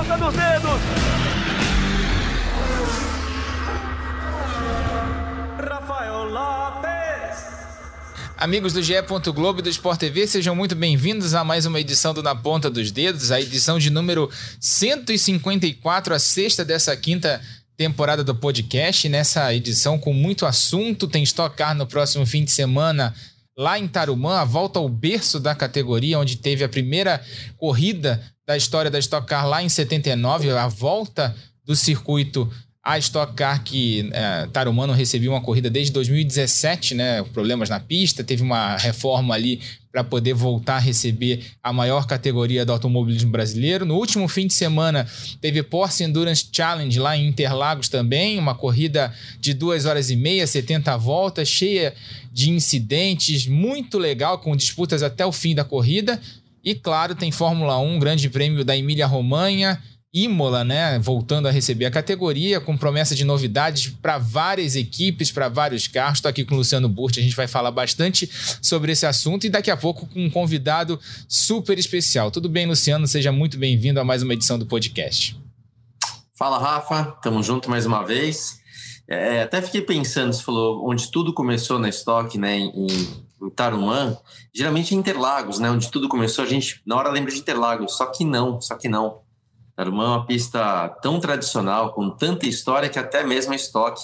ponta dos dedos. Rafael Lopes. Amigos do GE. Globo e do Sport TV, sejam muito bem-vindos a mais uma edição do Na Ponta dos Dedos, a edição de número 154, a sexta dessa quinta temporada do podcast. Nessa edição com muito assunto, tem Stock Car no próximo fim de semana lá em Tarumã, a volta ao berço da categoria, onde teve a primeira corrida da história da Stock Car lá em 79, a volta do circuito a Stock Car que é, Tarumã não recebia uma corrida desde 2017, né? Problemas na pista, teve uma reforma ali para poder voltar a receber a maior categoria do automobilismo brasileiro. No último fim de semana teve Porsche Endurance Challenge lá em Interlagos também, uma corrida de 2 horas e meia, 70 voltas, cheia de incidentes, muito legal, com disputas até o fim da corrida. E claro, tem Fórmula 1, Grande Prêmio da Emília-Romanha, Imola, né, voltando a receber a categoria, com promessa de novidades para várias equipes, para vários carros. Estou aqui com o Luciano Burti, a gente vai falar bastante sobre esse assunto e daqui a pouco com um convidado super especial. Tudo bem, Luciano? Seja muito bem-vindo a mais uma edição do podcast. Fala, Rafa. Tamo junto mais uma vez. É, até fiquei pensando, você falou onde tudo começou na estoque, né, em, em Tarumã, geralmente é Interlagos, né, onde tudo começou, a gente na hora lembra de Interlagos, só que não, só que não. Tarumã é uma pista tão tradicional, com tanta história, que até mesmo a estoque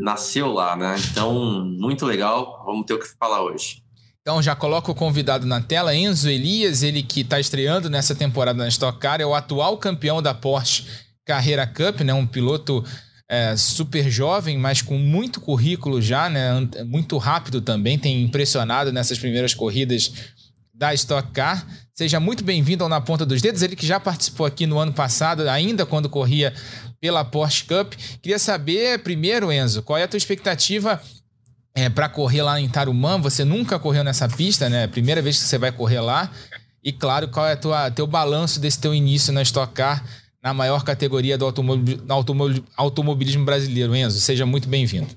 nasceu lá, né? Então, muito legal. Vamos ter o que falar hoje. Então já coloca o convidado na tela, Enzo Elias, ele que está estreando nessa temporada na Stock Car, é o atual campeão da Porsche Carreira Cup, né? Um piloto é, super jovem, mas com muito currículo já, né? Muito rápido também, tem impressionado nessas primeiras corridas da Stock Car. Seja muito bem-vindo ao Na Ponta dos Dedos, ele que já participou aqui no ano passado, ainda quando corria pela Porsche Cup. Queria saber, primeiro, Enzo, qual é a tua expectativa é, para correr lá em Tarumã? Você nunca correu nessa pista, né? Primeira vez que você vai correr lá. E, claro, qual é o teu balanço desse teu início na Stock Car, na maior categoria do automobilismo brasileiro? Enzo, seja muito bem-vindo.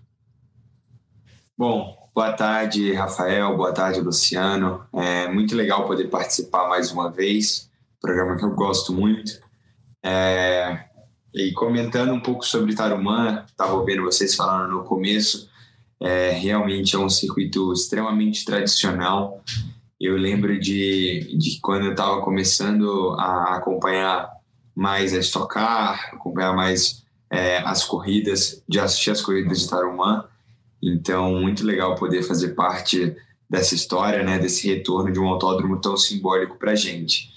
Bom, Boa tarde, Rafael. Boa tarde, Luciano. É muito legal poder participar mais uma vez. Programa que eu gosto muito. É... E comentando um pouco sobre Tarumã, estava ouvindo vocês falando no começo. É, realmente é um circuito extremamente tradicional. Eu lembro de, de quando eu estava começando a acompanhar mais a Stock Car, acompanhar mais é, as corridas, de assistir as corridas de Tarumã. Então, muito legal poder fazer parte dessa história, né, desse retorno de um autódromo tão simbólico para a gente.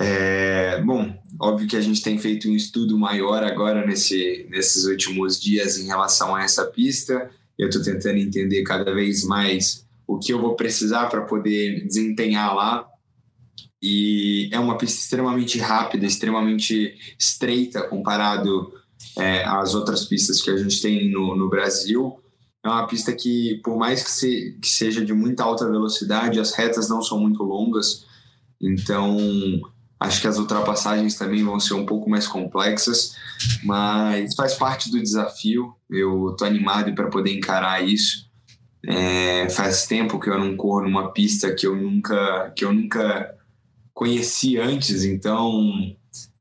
É, bom, óbvio que a gente tem feito um estudo maior agora nesse, nesses últimos dias em relação a essa pista. Eu estou tentando entender cada vez mais o que eu vou precisar para poder desempenhar lá. E é uma pista extremamente rápida, extremamente estreita comparado é, às outras pistas que a gente tem no, no Brasil. É uma pista que, por mais que, se, que seja de muita alta velocidade, as retas não são muito longas, então acho que as ultrapassagens também vão ser um pouco mais complexas, mas faz parte do desafio. Eu estou animado para poder encarar isso. É, faz tempo que eu não corro numa pista que eu nunca que eu nunca conheci antes, então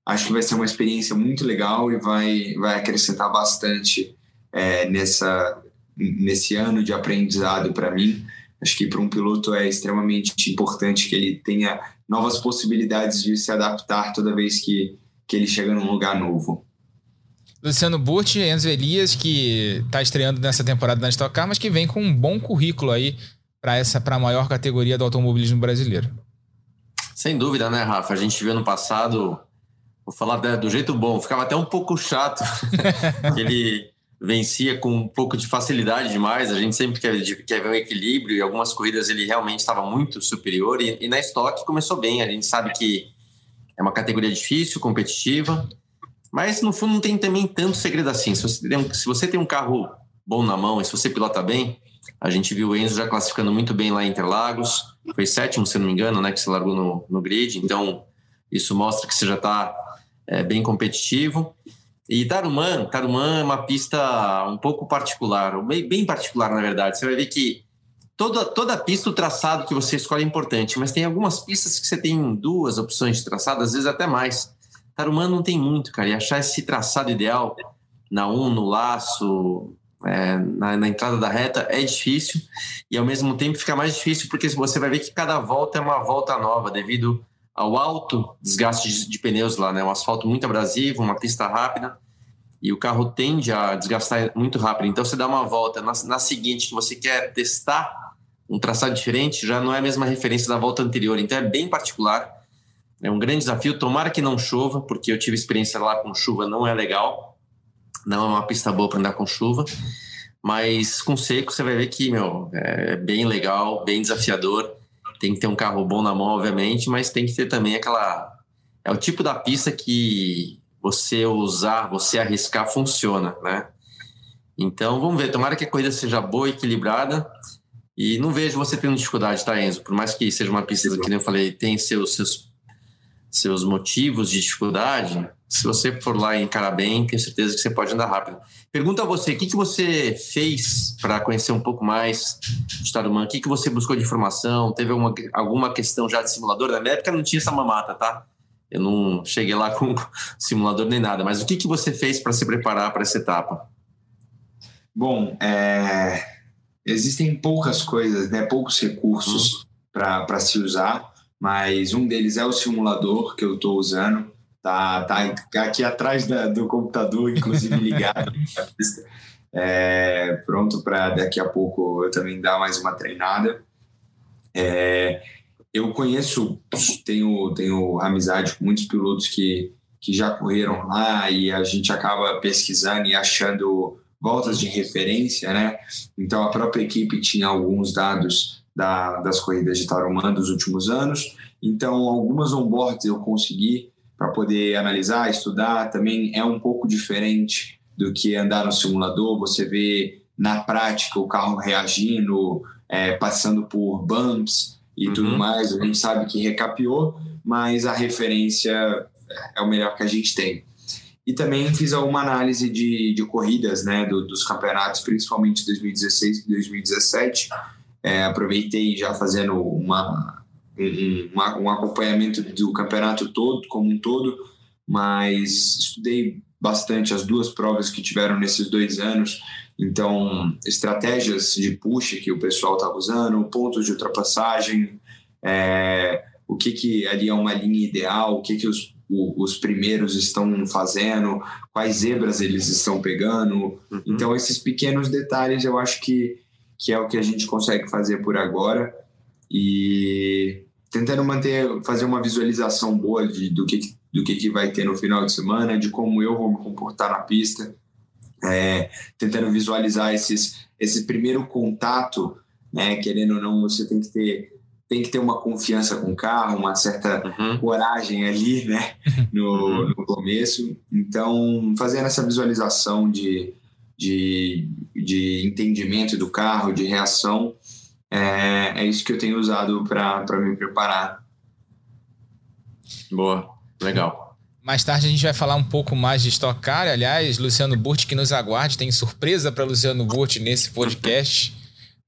acho que vai ser uma experiência muito legal e vai vai acrescentar bastante é, nessa nesse ano de aprendizado para mim. Acho que para um piloto é extremamente importante que ele tenha novas possibilidades de se adaptar toda vez que, que ele chega num lugar novo. Luciano Burti, Enzo Elias, que está estreando nessa temporada na Stock Car, mas que vem com um bom currículo aí para essa para a maior categoria do automobilismo brasileiro. Sem dúvida, né, Rafa? A gente viu no passado, vou falar do jeito bom, ficava até um pouco chato ele vencia com um pouco de facilidade demais. A gente sempre quer, quer ver um equilíbrio e algumas corridas ele realmente estava muito superior. E, e na estoque começou bem. A gente sabe que é uma categoria difícil, competitiva, mas no fundo não tem também tanto segredo assim. Se você tem um, se você tem um carro bom na mão e se você pilota bem, a gente viu o Enzo já classificando muito bem lá em Interlagos, foi sétimo, se não me engano, né, que se largou no, no grid. Então isso mostra que você já está é, bem competitivo. E Tarumã, Tarumã é uma pista um pouco particular, bem, bem particular na verdade. Você vai ver que toda, toda pista, o traçado que você escolhe é importante, mas tem algumas pistas que você tem duas opções de traçado, às vezes até mais. Tarumã não tem muito, cara. E achar esse traçado ideal na 1, um, no laço, é, na, na, entrada da reta é difícil e ao mesmo tempo fica mais difícil porque você vai ver que cada volta é uma volta nova devido ao alto desgaste de, de pneus lá, né? Um asfalto muito abrasivo, uma pista rápida e o carro tende a desgastar muito rápido. Então você dá uma volta na, na seguinte que você quer testar um traçado diferente, já não é a mesma referência da volta anterior. Então é bem particular. É um grande desafio. Tomara que não chova, porque eu tive experiência lá com chuva, não é legal não é uma pista boa para andar com chuva, mas com seco você vai ver que, meu, é bem legal, bem desafiador. Tem que ter um carro bom na mão, obviamente, mas tem que ter também aquela. É o tipo da pista que você usar, você arriscar, funciona, né? Então vamos ver, tomara que a corrida seja boa, equilibrada. E não vejo você tendo dificuldade, tá, Enzo? Por mais que seja uma pista que, nem eu falei, tem seus, seus, seus motivos de dificuldade, se você for lá e encarar bem, tenho certeza que você pode andar rápido. Pergunta a você, o que, que você fez para conhecer um pouco mais de Tarumã? O que, que você buscou de informação? Teve alguma, alguma questão já de simulador? Na minha época não tinha essa mamata, tá? Eu não cheguei lá com simulador nem nada. Mas o que, que você fez para se preparar para essa etapa? Bom, é... existem poucas coisas, né? poucos recursos hum. para se usar, mas um deles é o simulador que eu estou usando Tá, tá aqui atrás da, do computador, inclusive ligado. é, pronto para daqui a pouco eu também dar mais uma treinada. É, eu conheço, tenho, tenho amizade com muitos pilotos que, que já correram lá e a gente acaba pesquisando e achando voltas de referência, né? Então a própria equipe tinha alguns dados da, das corridas de Tarumã dos últimos anos. Então algumas onboards eu consegui para poder analisar, estudar, também é um pouco diferente do que andar no simulador. Você vê na prática o carro reagindo, é, passando por bumps e uhum. tudo mais. A gente sabe que recapeou, mas a referência é o melhor que a gente tem. E também fiz alguma análise de, de corridas né, do, dos campeonatos, principalmente 2016 e 2017. É, aproveitei já fazendo uma, um, um, acompanhamento do campeonato todo, como um todo, mas estudei bastante as duas provas que tiveram nesses dois anos. Então, estratégias de push que o pessoal estava usando, pontos de ultrapassagem, é, o que, que ali é uma linha ideal, o que, que os, o, os primeiros estão fazendo, quais zebras eles estão pegando. Uhum. Então, esses pequenos detalhes eu acho que, que é o que a gente consegue fazer por agora. E tentando manter, fazer uma visualização boa de, do, que, do que, que vai ter no final de semana, de como eu vou me comportar na pista, é, tentando visualizar esses, esse primeiro contato, né, querendo ou não, você tem que ter tem que ter uma confiança com o carro, uma certa uhum. coragem ali, né, no, uhum. no começo. Então, fazendo essa visualização de, de, de entendimento do carro, de reação, é, é isso que eu tenho usado para me preparar. Boa, legal. Mais tarde a gente vai falar um pouco mais de Stock Car. Aliás, Luciano Burti que nos aguarde. Tem surpresa para Luciano Burti nesse podcast,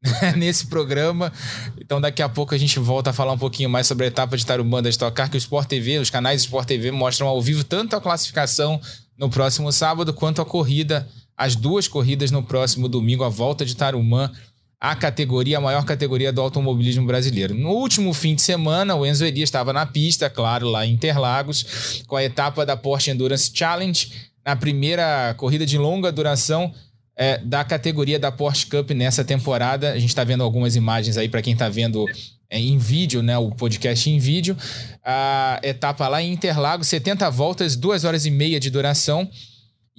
nesse programa. Então daqui a pouco a gente volta a falar um pouquinho mais sobre a etapa de Tarumã da Stock Car, que o Sport TV, os canais Sport TV mostram ao vivo tanto a classificação no próximo sábado quanto a corrida, as duas corridas no próximo domingo, a volta de Tarumã a categoria, a maior categoria do automobilismo brasileiro. No último fim de semana, o Enzo Elias estava na pista, claro, lá em Interlagos, com a etapa da Porsche Endurance Challenge, na primeira corrida de longa duração é, da categoria da Porsche Cup nessa temporada. A gente está vendo algumas imagens aí para quem está vendo é, em vídeo, né, o podcast em vídeo. A etapa lá em Interlagos, 70 voltas, 2 horas e meia de duração.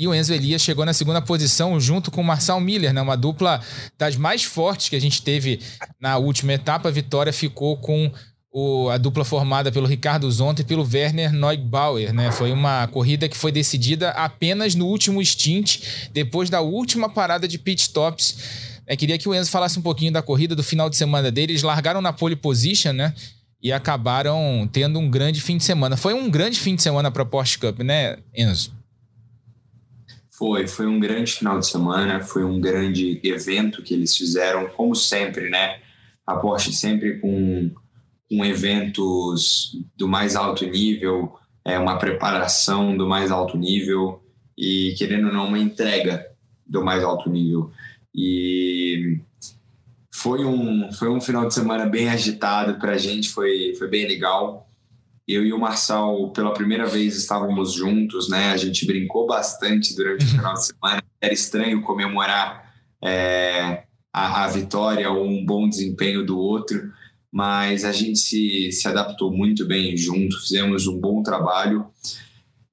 E o Enzo Elias chegou na segunda posição junto com o Marçal Miller, né? Uma dupla das mais fortes que a gente teve na última etapa. A vitória ficou com o, a dupla formada pelo Ricardo Zonta e pelo Werner Neubauer, né? Foi uma corrida que foi decidida apenas no último stint, depois da última parada de pit stops. É, queria que o Enzo falasse um pouquinho da corrida do final de semana deles. Eles largaram na pole position, né? E acabaram tendo um grande fim de semana. Foi um grande fim de semana para a Porsche Cup, né, Enzo? Foi, foi um grande final de semana, foi um grande evento que eles fizeram, como sempre, né? A Porsche sempre com, com eventos do mais alto nível, é uma preparação do mais alto nível e, querendo ou não, uma entrega do mais alto nível. E foi um, foi um final de semana bem agitado para a gente, foi, foi bem legal. Eu e o Marçal, pela primeira vez, estávamos juntos, né? A gente brincou bastante durante o final de semana. Era estranho comemorar é, a, a vitória ou um bom desempenho do outro, mas a gente se, se adaptou muito bem junto, fizemos um bom trabalho.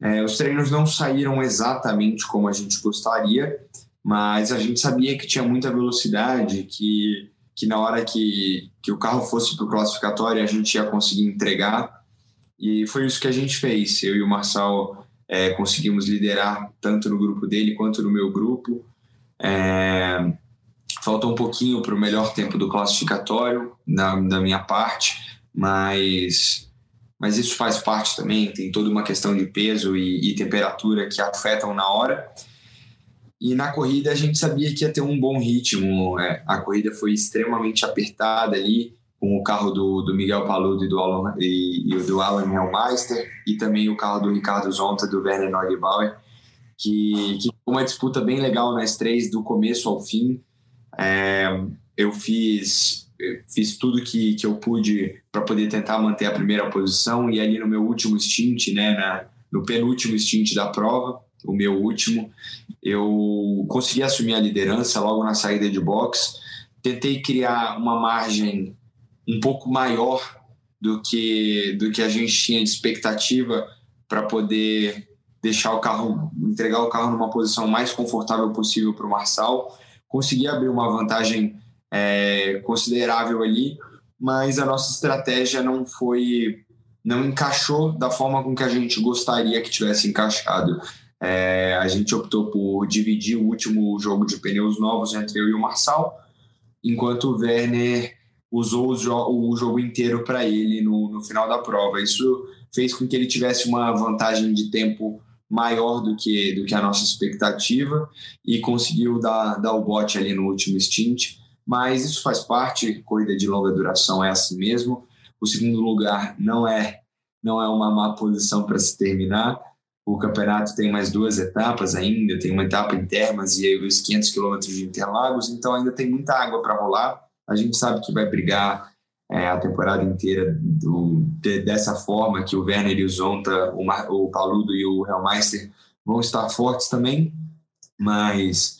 É, os treinos não saíram exatamente como a gente gostaria, mas a gente sabia que tinha muita velocidade, que, que na hora que, que o carro fosse para o classificatório a gente ia conseguir entregar. E foi isso que a gente fez. Eu e o Marçal é, conseguimos liderar tanto no grupo dele quanto no meu grupo. É, faltou um pouquinho para o melhor tempo do classificatório, da, da minha parte, mas, mas isso faz parte também. Tem toda uma questão de peso e, e temperatura que afetam na hora. E na corrida a gente sabia que ia ter um bom ritmo. É, a corrida foi extremamente apertada ali, com o carro do, do Miguel Paludo e do Alan, e, e do Alan Hellmeister, e também o carro do Ricardo Zonta do Werner Neugebauer, que, que foi uma disputa bem legal nas três, do começo ao fim. É, eu fiz fiz tudo que, que eu pude para poder tentar manter a primeira posição e ali no meu último stint, né, na, no penúltimo stint da prova, o meu último, eu consegui assumir a liderança logo na saída de box. Tentei criar uma margem um pouco maior do que do que a gente tinha de expectativa para poder deixar o carro, entregar o carro numa posição mais confortável possível para o Marçal consegui abrir uma vantagem é, considerável ali, mas a nossa estratégia não foi, não encaixou da forma com que a gente gostaria que tivesse encaixado. É, a gente optou por dividir o último jogo de pneus novos entre eu e o Marçal, enquanto o Werner usou o, jo o jogo inteiro para ele no, no final da prova. Isso fez com que ele tivesse uma vantagem de tempo maior do que, do que a nossa expectativa e conseguiu dar, dar o bote ali no último stint. Mas isso faz parte, corrida de longa duração é assim mesmo. O segundo lugar não é não é uma má posição para se terminar. O campeonato tem mais duas etapas ainda, tem uma etapa em Termas e os 500 quilômetros de Interlagos, então ainda tem muita água para rolar. A gente sabe que vai brigar é, a temporada inteira do, de, dessa forma, que o Werner e o Zonta, o, Mar, o Paludo e o Hellmeister vão estar fortes também, mas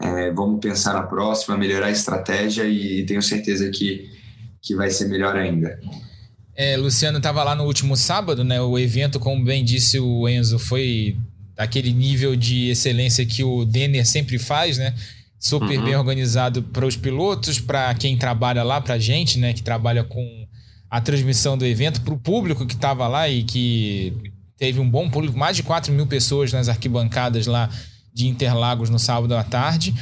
é, vamos pensar na próxima, melhorar a estratégia e tenho certeza que, que vai ser melhor ainda. É, Luciano estava lá no último sábado, né? O evento, como bem disse o Enzo, foi daquele nível de excelência que o Denner sempre faz, né? Super uhum. bem organizado para os pilotos, para quem trabalha lá, para a gente, né, que trabalha com a transmissão do evento, para o público que estava lá e que teve um bom público, mais de 4 mil pessoas nas arquibancadas lá de Interlagos no sábado à tarde.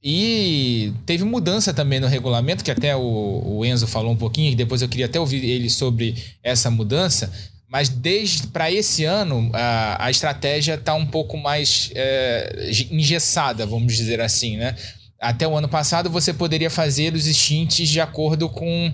E teve mudança também no regulamento, que até o, o Enzo falou um pouquinho, e depois eu queria até ouvir ele sobre essa mudança. Mas desde para esse ano, a, a estratégia está um pouco mais é, engessada, vamos dizer assim, né? Até o ano passado você poderia fazer os stints de acordo com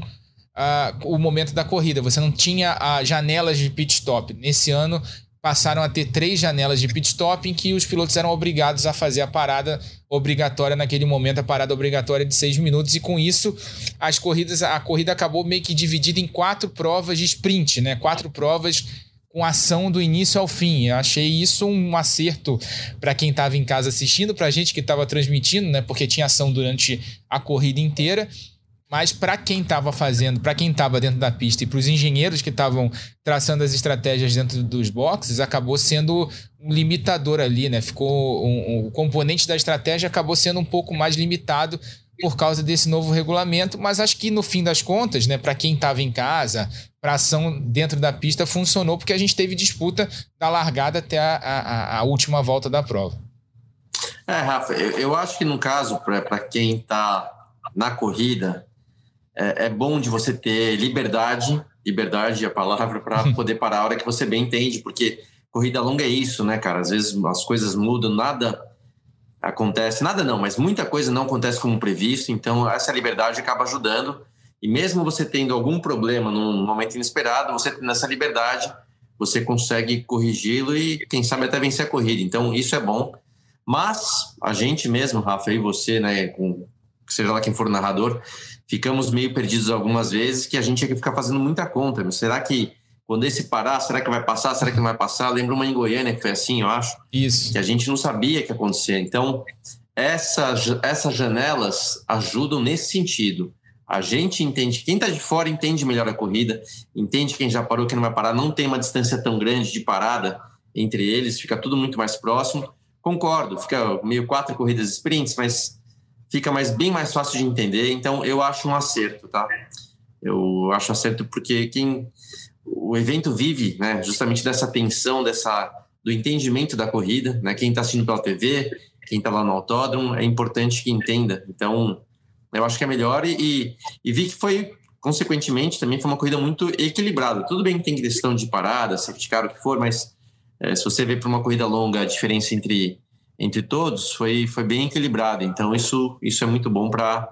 o momento da corrida. Você não tinha a janelas de pit stop. Nesse ano passaram a ter três janelas de pit stop em que os pilotos eram obrigados a fazer a parada obrigatória naquele momento, a parada obrigatória de seis minutos, e com isso as corridas, a corrida acabou meio que dividida em quatro provas de sprint, né? Quatro provas com ação do início ao fim. Eu achei isso um acerto para quem estava em casa assistindo, para a gente que estava transmitindo, né? Porque tinha ação durante a corrida inteira. Mas para quem estava fazendo, para quem estava dentro da pista e para os engenheiros que estavam traçando as estratégias dentro dos boxes, acabou sendo um limitador ali, né? Ficou um, um, o componente da estratégia acabou sendo um pouco mais limitado por causa desse novo regulamento, mas acho que no fim das contas, né, para quem estava em casa, para ação dentro da pista funcionou porque a gente teve disputa da largada até a, a, a última volta da prova. É, Rafa, eu, eu acho que no caso, para quem está na corrida, é, é bom de você ter liberdade, liberdade é a palavra, para poder parar a hora que você bem entende, porque corrida longa é isso, né, cara? Às vezes as coisas mudam, nada acontece, nada não, mas muita coisa não acontece como previsto, então essa liberdade acaba ajudando. E mesmo você tendo algum problema num momento inesperado, você tendo essa liberdade, você consegue corrigi-lo e, quem sabe, até vencer a corrida. Então, isso é bom. Mas a gente mesmo, Rafa, e você, né, com, seja lá quem for o narrador, ficamos meio perdidos algumas vezes que a gente tinha que ficar fazendo muita conta. Será que quando esse parar, será que vai passar? Será que não vai passar? Lembro uma em Goiânia que foi assim, eu acho. Isso. Que a gente não sabia que ia acontecer. Então, essa, essas janelas ajudam nesse sentido. A gente entende, quem está de fora entende melhor a corrida, entende quem já parou, quem não vai parar, não tem uma distância tão grande de parada entre eles, fica tudo muito mais próximo. Concordo, fica meio quatro corridas sprints, mas fica mais, bem mais fácil de entender, então eu acho um acerto, tá? Eu acho acerto porque quem o evento vive, né, justamente dessa tensão, dessa do entendimento da corrida, né? Quem está assistindo pela TV, quem está lá no autódromo, é importante que entenda. Então, eu acho que é melhor e, e vi que foi, consequentemente, também foi uma corrida muito equilibrada. Tudo bem que tem questão de parada, safety car, o que for, mas é, se você vê para uma corrida longa a diferença entre, entre todos, foi, foi bem equilibrada. Então, isso, isso é muito bom pra,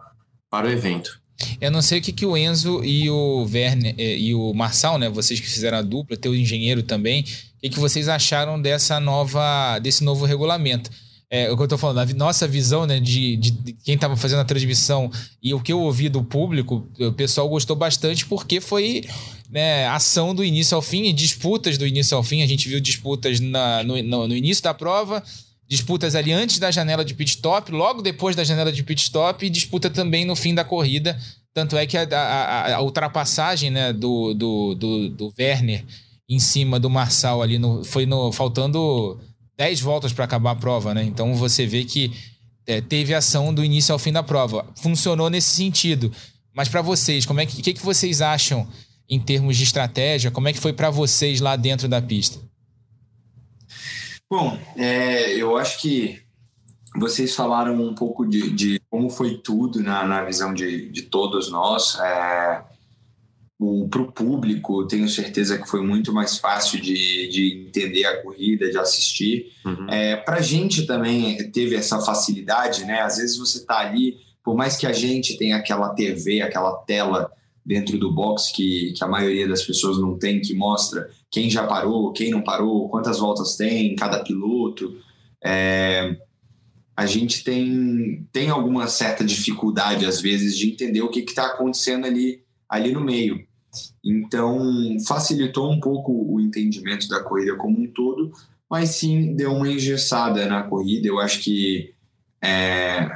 para o evento. Eu não sei o que, que o Enzo e o Verne é, e o Marçal, né? Vocês que fizeram a dupla, teu engenheiro também, o que, que vocês acharam dessa nova, desse novo regulamento? é, o que eu tô falando, a nossa visão, né, de, de, quem estava fazendo a transmissão e o que eu ouvi do público, o pessoal gostou bastante porque foi né, ação do início ao fim, disputas do início ao fim. A gente viu disputas na, no, no, no, início da prova, disputas ali antes da janela de pit stop, logo depois da janela de pit stop e disputa também no fim da corrida. Tanto é que a, a, a ultrapassagem né, do, do, do, do Werner em cima do Marçal ali no, foi no, faltando 10 voltas para acabar a prova, né? Então você vê que é, teve ação do início ao fim da prova. Funcionou nesse sentido. Mas para vocês, como é que, que, que vocês acham em termos de estratégia? Como é que foi para vocês lá dentro da pista? Bom, é, eu acho que vocês falaram um pouco de, de como foi tudo na, na visão de, de todos nós. É, para o público, tenho certeza que foi muito mais fácil de, de entender a corrida, de assistir. Uhum. É, para a gente também teve essa facilidade, né? Às vezes você está ali, por mais que a gente tenha aquela TV, aquela tela dentro do box que, que a maioria das pessoas não tem, que mostra quem já parou, quem não parou, quantas voltas tem, cada piloto. É, a gente tem, tem alguma certa dificuldade, às vezes, de entender o que está acontecendo ali, ali no meio. Então, facilitou um pouco o entendimento da corrida como um todo, mas sim deu uma engessada na corrida. Eu acho que é,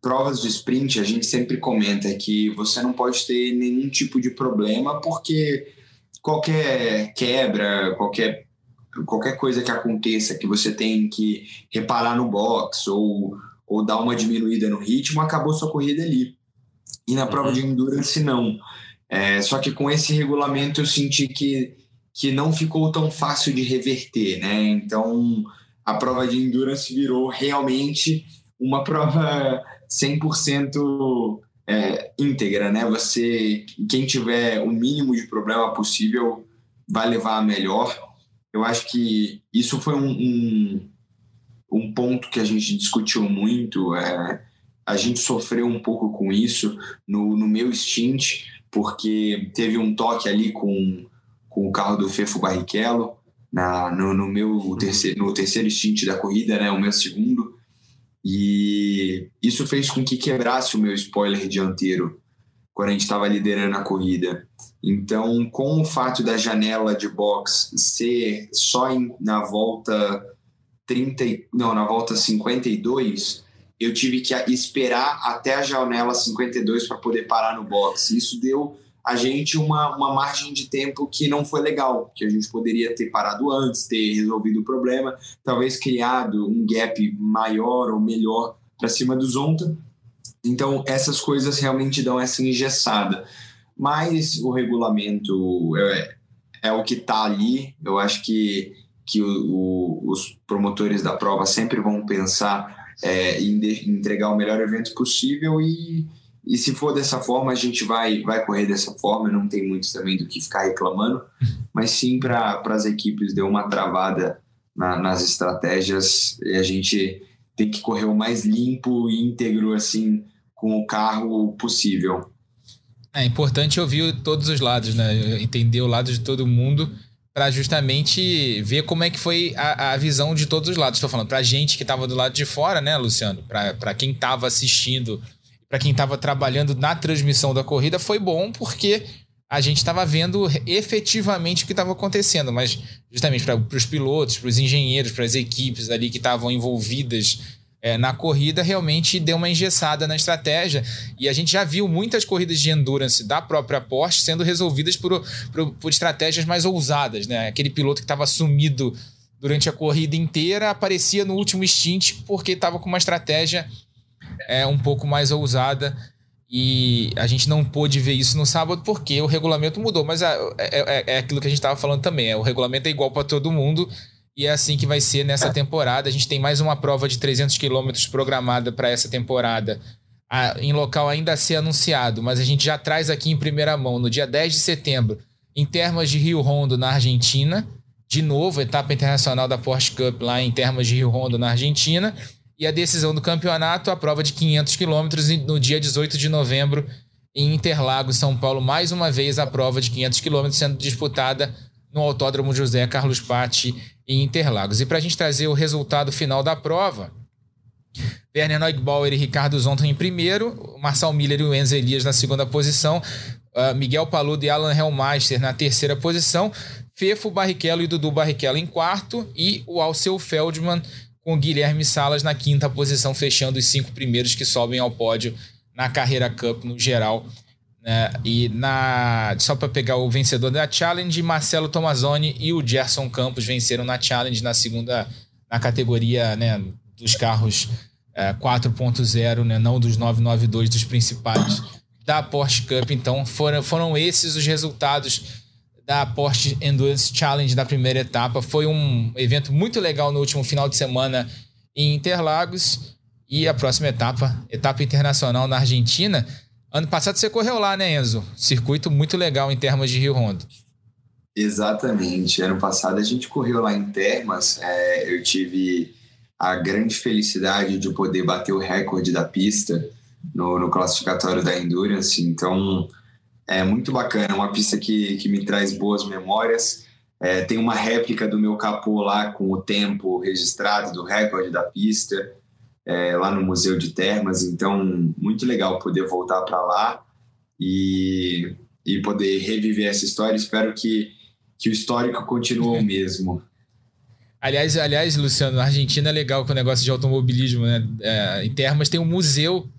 provas de sprint, a gente sempre comenta que você não pode ter nenhum tipo de problema, porque qualquer quebra, qualquer, qualquer coisa que aconteça que você tem que reparar no box ou, ou dar uma diminuída no ritmo, acabou sua corrida ali. E na prova uhum. de endurance, não. É, só que com esse regulamento eu senti que, que não ficou tão fácil de reverter, né? Então a prova de endurance virou realmente uma prova 100% é, íntegra, né? Você, quem tiver o mínimo de problema possível vai levar a melhor. Eu acho que isso foi um, um, um ponto que a gente discutiu muito. É, a gente sofreu um pouco com isso no, no meu stint porque teve um toque ali com, com o carro do Fefo Barrichello na, no, no meu terceiro, no terceiro stint da corrida, né, o meu segundo, e isso fez com que quebrasse o meu spoiler dianteiro quando a gente estava liderando a corrida. Então, com o fato da janela de box ser só em, na volta 30, não, na volta 52, eu tive que esperar até a janela 52 para poder parar no box. Isso deu a gente uma, uma margem de tempo que não foi legal, que a gente poderia ter parado antes, ter resolvido o problema, talvez criado um gap maior ou melhor para cima do Zonta. Então, essas coisas realmente dão essa engessada. Mas o regulamento é, é o que está ali. Eu acho que, que o, o, os promotores da prova sempre vão pensar é, entregar o melhor evento possível e, e se for dessa forma a gente vai vai correr dessa forma não tem muito também do que ficar reclamando mas sim para as equipes deu uma travada na, nas estratégias e a gente tem que correr o mais limpo e íntegro assim com o carro possível é importante ouvir todos os lados né entender o lado de todo mundo para justamente ver como é que foi a, a visão de todos os lados. Estou falando para gente que estava do lado de fora, né, Luciano? Para quem estava assistindo, para quem estava trabalhando na transmissão da corrida, foi bom porque a gente estava vendo efetivamente o que estava acontecendo, mas justamente para os pilotos, para os engenheiros, para as equipes ali que estavam envolvidas é, na corrida realmente deu uma engessada na estratégia. E a gente já viu muitas corridas de endurance da própria Porsche sendo resolvidas por, por, por estratégias mais ousadas. Né? Aquele piloto que estava sumido durante a corrida inteira aparecia no último stint porque estava com uma estratégia é, um pouco mais ousada. E a gente não pôde ver isso no sábado porque o regulamento mudou. Mas é, é, é aquilo que a gente estava falando também. É, o regulamento é igual para todo mundo. E é assim que vai ser nessa temporada. A gente tem mais uma prova de 300 quilômetros programada para essa temporada, em local ainda a ser anunciado, mas a gente já traz aqui em primeira mão, no dia 10 de setembro, em termos de Rio Rondo, na Argentina. De novo, etapa internacional da Porsche Cup lá em termos de Rio Rondo, na Argentina. E a decisão do campeonato, a prova de 500 quilômetros no dia 18 de novembro, em Interlagos, São Paulo. Mais uma vez, a prova de 500 quilômetros sendo disputada no Autódromo José Carlos Patti em Interlagos. E para a gente trazer o resultado final da prova, Werner Neugbauer e Ricardo Zonta em primeiro, Marcel Miller e o Enzo Elias na segunda posição, uh, Miguel Paludo e Alan Hellmeister na terceira posição, Fefo Barrichello e Dudu Barrichello em quarto e o Alceu Feldman com Guilherme Salas na quinta posição, fechando os cinco primeiros que sobem ao pódio na Carreira Cup no geral né? E na só para pegar o vencedor da Challenge, Marcelo Tomazoni e o Gerson Campos venceram na Challenge na segunda na categoria né, dos carros é, 4.0, né, não dos 992 dos principais da Porsche Cup. Então foram, foram esses os resultados da Porsche Endurance Challenge da primeira etapa. Foi um evento muito legal no último final de semana em Interlagos. E a próxima etapa, etapa internacional na Argentina, Ano passado você correu lá, né, Enzo? Circuito muito legal em termos de Rio Rondo. Exatamente. Ano passado a gente correu lá em Termas. É, eu tive a grande felicidade de poder bater o recorde da pista no, no classificatório da Endurance. Então, é muito bacana. Uma pista que, que me traz boas memórias. É, tem uma réplica do meu capô lá com o tempo registrado do recorde da pista é, lá no Museu de Termas, então muito legal poder voltar para lá e, e poder reviver essa história. Espero que, que o histórico continue o mesmo. Aliás, aliás, Luciano, a Argentina é legal com o negócio de automobilismo, né? É, em Termas tem um museu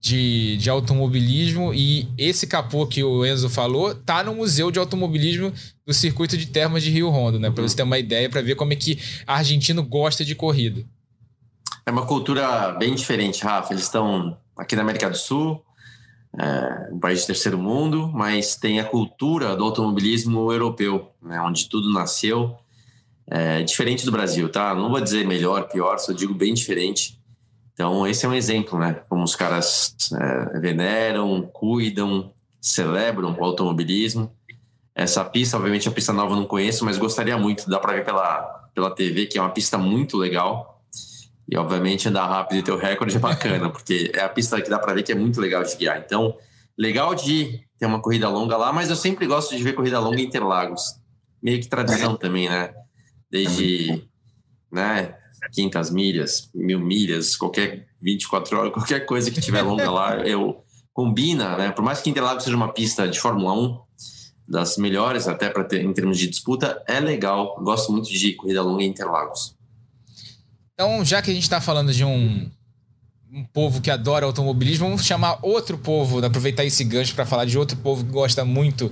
de, de automobilismo e esse capô que o Enzo falou tá no Museu de Automobilismo do Circuito de Termas de Rio Rondo, né? Para você ter uma ideia, para ver como é que argentino gosta de corrida. É uma cultura bem diferente, Rafa. Eles estão aqui na América do Sul, é, um país de terceiro mundo, mas tem a cultura do automobilismo europeu, né, onde tudo nasceu. É, diferente do Brasil, tá? Não vou dizer melhor, pior, só digo bem diferente. Então, esse é um exemplo, né? Como os caras é, veneram, cuidam, celebram o automobilismo. Essa pista, obviamente, a pista nova eu não conheço, mas gostaria muito. Dá para ver pela, pela TV, que é uma pista muito legal. E obviamente andar rápido e ter o recorde é bacana, porque é a pista que dá para ver que é muito legal de guiar. Então, legal de ter uma corrida longa lá, mas eu sempre gosto de ver corrida longa em Interlagos. Meio que tradição é. também, né? Desde né, 500 milhas, mil milhas, qualquer 24 horas, qualquer coisa que tiver longa lá, eu combina, né? Por mais que Interlagos seja uma pista de Fórmula 1, das melhores até para ter em termos de disputa, é legal. Gosto muito de corrida longa em Interlagos. Então, já que a gente está falando de um, um povo que adora automobilismo, vamos chamar outro povo, aproveitar esse gancho para falar de outro povo que gosta muito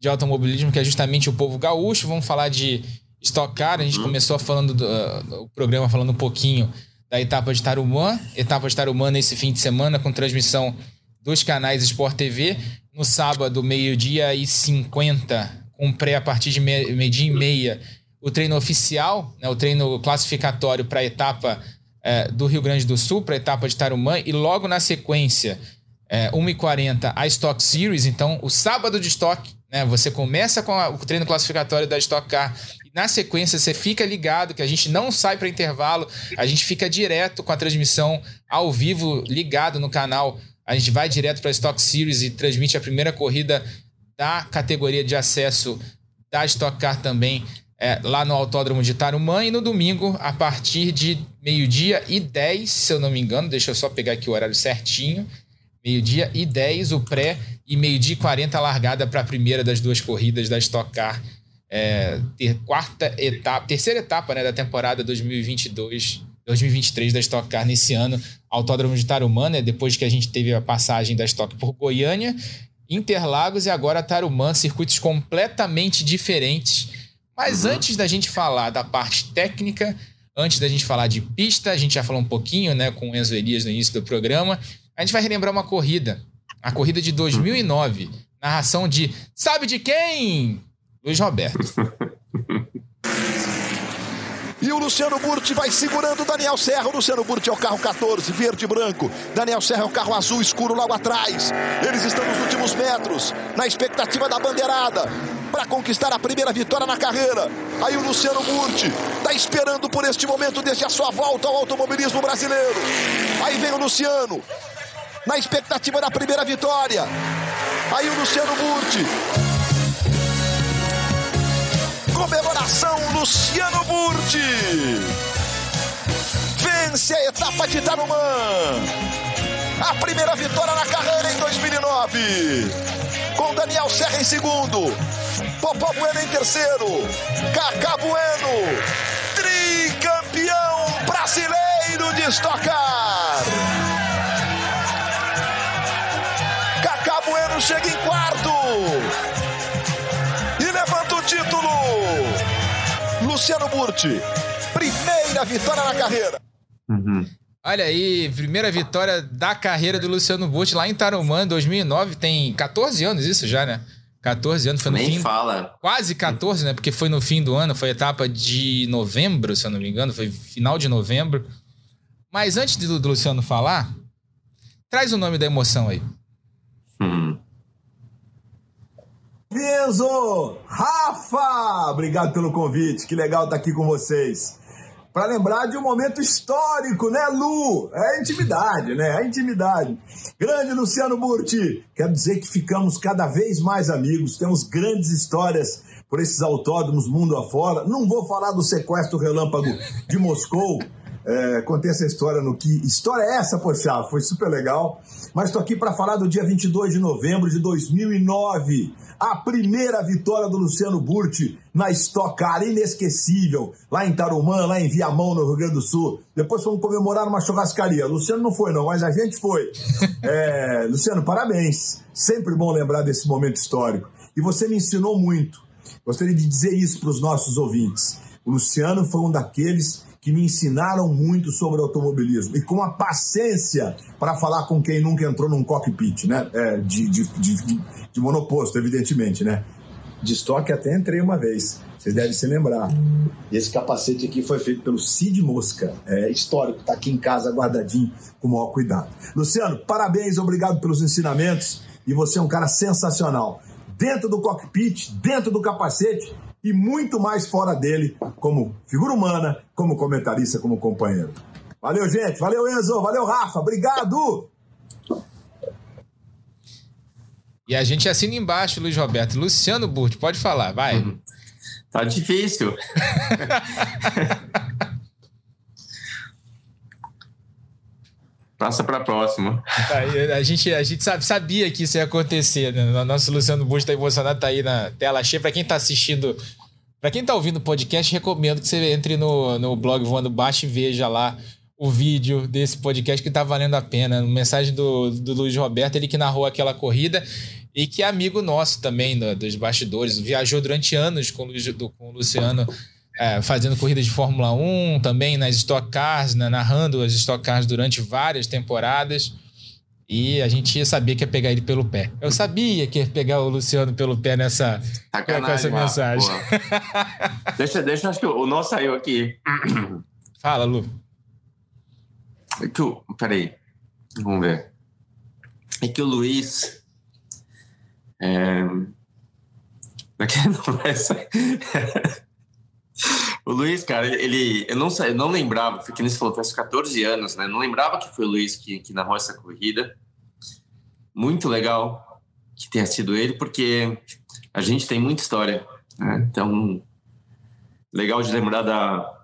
de automobilismo, que é justamente o povo gaúcho. Vamos falar de Stock Car. A gente uhum. começou falando do, uh, o programa falando um pouquinho da etapa de Tarumã, etapa de Tarumã nesse fim de semana com transmissão dos canais Sport TV. No sábado, meio-dia e 50, com pré a partir de meio-dia e meia o treino oficial, né, o treino classificatório para a etapa é, do Rio Grande do Sul, para a etapa de Tarumã, e logo na sequência, é, 1h40, a Stock Series. Então, o sábado de Stock, né, você começa com a, o treino classificatório da Stock Car, na sequência você fica ligado, que a gente não sai para intervalo, a gente fica direto com a transmissão ao vivo, ligado no canal. A gente vai direto para a Stock Series e transmite a primeira corrida da categoria de acesso da Stock Car também é, lá no Autódromo de Tarumã. E no domingo, a partir de meio-dia e 10, se eu não me engano, deixa eu só pegar aqui o horário certinho. Meio-dia e 10, o pré, e meio-dia e 40, a largada para a primeira das duas corridas da Stock Car. É, ter, quarta etapa, terceira etapa né, da temporada 2022 2023 da Stock Car nesse ano, Autódromo de Tarumã, né, depois que a gente teve a passagem da Stock por Goiânia, Interlagos e agora Tarumã, circuitos completamente diferentes. Mas uhum. antes da gente falar da parte técnica, antes da gente falar de pista, a gente já falou um pouquinho né, com o Enzo Elias no início do programa, a gente vai relembrar uma corrida, a corrida de 2009, narração de Sabe de quem? Luiz Roberto. E o Luciano Burti vai segurando o Daniel Serra. O Luciano Burti é o carro 14, verde e branco. Daniel Serra é o carro azul escuro logo atrás. Eles estão nos últimos metros, na expectativa da bandeirada, para conquistar a primeira vitória na carreira. Aí o Luciano Burti está esperando por este momento desde a sua volta ao automobilismo brasileiro. Aí vem o Luciano, na expectativa da primeira vitória. Aí o Luciano Burti comemoração Luciano Burti. Vence a etapa de Tarumã. A primeira vitória na carreira em 2009. Com Daniel Serra em segundo. Popó Bueno em terceiro. Cacá Bueno. Tricampeão brasileiro de estocar. Cacá Bueno chega em quarto Luciano Burti, primeira vitória na carreira. Uhum. Olha aí, primeira vitória da carreira do Luciano Burti lá em Tarumã, 2009. Tem 14 anos isso já, né? 14 anos, foi no Nem fim. fala. Quase 14, né? Porque foi no fim do ano, foi etapa de novembro, se eu não me engano, foi final de novembro. Mas antes do, do Luciano falar, traz o nome da emoção aí. Hum. Enzo, Rafa, obrigado pelo convite, que legal estar aqui com vocês. Para lembrar de um momento histórico, né, Lu? É a intimidade, né? A intimidade. Grande Luciano Burti, quero dizer que ficamos cada vez mais amigos, temos grandes histórias por esses autódromos mundo afora. Não vou falar do sequestro relâmpago de Moscou, é, contei essa história no que. História é essa, poxa? Foi super legal. Mas estou aqui para falar do dia 22 de novembro de 2009 a primeira vitória do Luciano Burti na Stock Car, inesquecível, lá em Tarumã, lá em Viamão, no Rio Grande do Sul. Depois fomos comemorar numa churrascaria. Luciano não foi, não, mas a gente foi. É, Luciano, parabéns. Sempre bom lembrar desse momento histórico. E você me ensinou muito. Gostaria de dizer isso para os nossos ouvintes. O Luciano foi um daqueles que me ensinaram muito sobre automobilismo e com a paciência para falar com quem nunca entrou num cockpit, né? É, de, de, de, de monoposto, evidentemente, né? De estoque até entrei uma vez. Vocês devem se lembrar. Esse capacete aqui foi feito pelo Cid Mosca. É histórico, está aqui em casa guardadinho com o maior cuidado. Luciano, parabéns, obrigado pelos ensinamentos. E você é um cara sensacional. Dentro do cockpit, dentro do capacete e muito mais fora dele, como figura humana, como comentarista, como companheiro. Valeu, gente. Valeu, Enzo. Valeu, Rafa. Obrigado. E a gente assina embaixo, Luiz Roberto. Luciano Burti, pode falar, vai. Tá difícil. Passa para a próxima. A gente, a gente sabia que isso ia acontecer. Né? Nosso Luciano Bush está emocionado, tá aí na tela cheia. Para quem está assistindo, para quem está ouvindo o podcast, recomendo que você entre no, no blog Voando Baixo e veja lá o vídeo desse podcast que está valendo a pena. Mensagem do, do Luiz Roberto, ele que narrou aquela corrida e que é amigo nosso também do, dos bastidores. Viajou durante anos com, do, com o Luciano é, fazendo corridas de Fórmula 1, também nas Stock Cars, né, narrando as Stock Cars durante várias temporadas. E a gente sabia que ia pegar ele pelo pé. Eu sabia que ia pegar o Luciano pelo pé nessa Sacanagem, com essa mensagem. deixa, deixa, acho que o nosso saiu aqui. Fala, Lu. É que o, peraí, vamos ver. É que o Luiz. É, daqui não vai sair. O Luiz, cara, ele. Eu não, eu não lembrava, que nem você falou, faz 14 anos, né? Não lembrava que foi o Luiz que, que narrou essa corrida. Muito legal que tenha sido ele, porque a gente tem muita história. Né? Então, legal de lembrar da,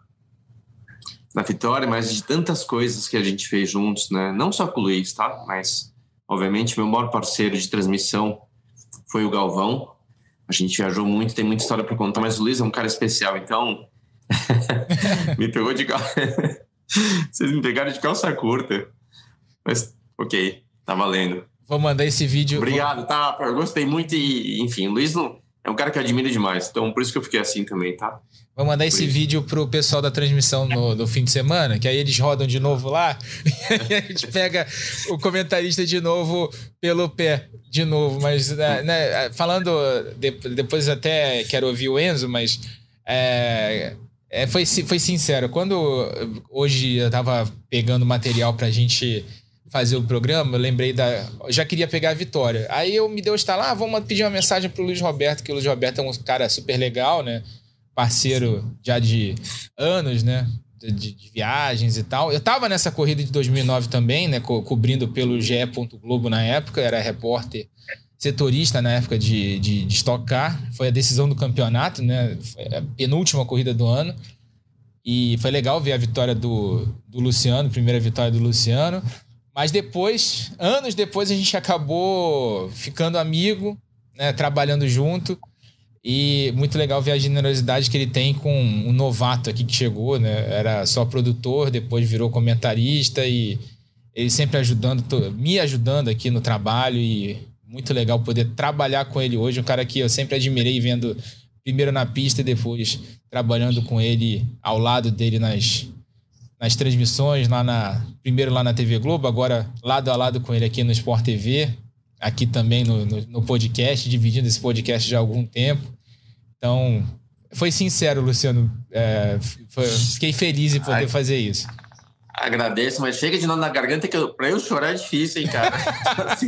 da vitória, mas de tantas coisas que a gente fez juntos, né? Não só com o Luiz, tá? Mas, obviamente, meu maior parceiro de transmissão foi o Galvão. A gente viajou muito, tem muita história para contar, mas o Luiz é um cara especial, então me pegou de calça. Vocês me pegaram de calça curta. Mas, ok, tá valendo. Vou mandar esse vídeo. Obrigado, tá? Eu gostei muito e, enfim, o Luiz não, é um cara que eu admiro demais. Então, por isso que eu fiquei assim também, tá? Vou mandar esse vídeo pro pessoal da transmissão no, no, fim de semana, que aí eles rodam de novo lá e a gente pega o comentarista de novo pelo pé, de novo. Mas, né, né, falando, de, depois até quero ouvir o Enzo, mas é, é, foi, foi sincero. Quando hoje eu tava pegando material pra gente fazer o programa, eu lembrei da. Eu já queria pegar a vitória. Aí eu me deu estar lá, ah, vamos pedir uma mensagem pro Luiz Roberto, que o Luiz Roberto é um cara super legal, né? Parceiro já de anos, né? De, de, viagens e tal. Eu tava nessa corrida de 2009 também, né? Co cobrindo pelo GE. Globo na época, era repórter setorista na época de, de, de Stock Car. Foi a decisão do campeonato, né? Foi a penúltima corrida do ano. E foi legal ver a vitória do, do Luciano, primeira vitória do Luciano. Mas depois, anos depois, a gente acabou ficando amigo, né, trabalhando junto. E muito legal ver a generosidade que ele tem com um novato aqui que chegou, né? Era só produtor, depois virou comentarista e ele sempre ajudando, me ajudando aqui no trabalho e muito legal poder trabalhar com ele hoje. Um cara que eu sempre admirei vendo primeiro na pista e depois trabalhando com ele ao lado dele nas, nas transmissões, lá na, primeiro lá na TV Globo, agora lado a lado com ele aqui no Sport TV, aqui também no, no, no podcast, dividindo esse podcast já há algum tempo. Então, foi sincero, Luciano. É, foi, fiquei feliz em poder Ai, fazer isso. Agradeço, mas chega de nó na garganta que eu, pra eu chorar é difícil, hein, cara?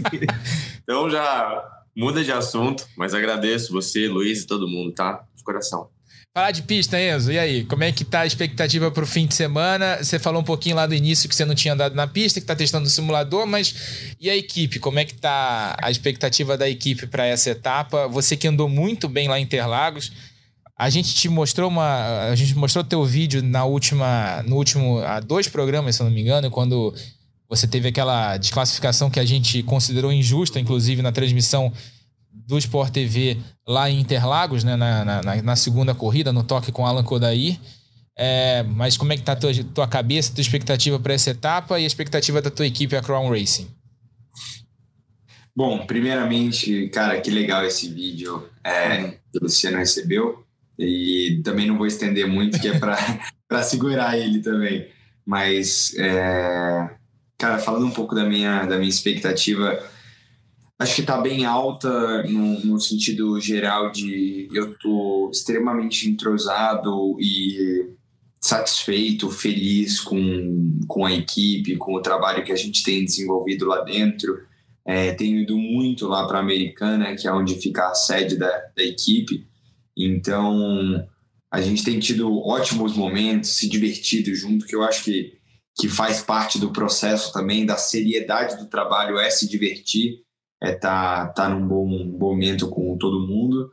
então já muda de assunto, mas agradeço você, Luiz e todo mundo, tá? De coração. Falar de pista, Enzo, e aí? Como é que tá a expectativa para o fim de semana? Você falou um pouquinho lá do início que você não tinha andado na pista, que está testando o simulador, mas e a equipe? Como é que tá a expectativa da equipe para essa etapa? Você que andou muito bem lá em Interlagos, a gente te mostrou uma, a gente mostrou teu vídeo na última, no último, há dois programas, se eu não me engano, quando você teve aquela desclassificação que a gente considerou injusta, inclusive na transmissão do Sport TV lá em Interlagos, né, na, na, na segunda corrida, no toque com Alan Kodair. É, mas como é que tá a tua, tua cabeça, tua expectativa para essa etapa e a expectativa da tua equipe, a Crown Racing? Bom, primeiramente, cara, que legal esse vídeo é, que o Luciano recebeu. E também não vou estender muito, que é para segurar ele também. Mas, é, cara, falando um pouco da minha, da minha expectativa, acho que está bem alta no, no, sentido geral de eu estou extremamente entrosado e satisfeito, feliz com, com a equipe, com o trabalho que a gente tem desenvolvido lá dentro. É, tenho ido muito lá para a Americana, que é onde fica a sede da, da equipe. Então, a gente tem tido ótimos momentos, se divertido junto, que eu acho que, que faz parte do processo também, da seriedade do trabalho, é se divertir é tá, tá num bom momento com todo mundo.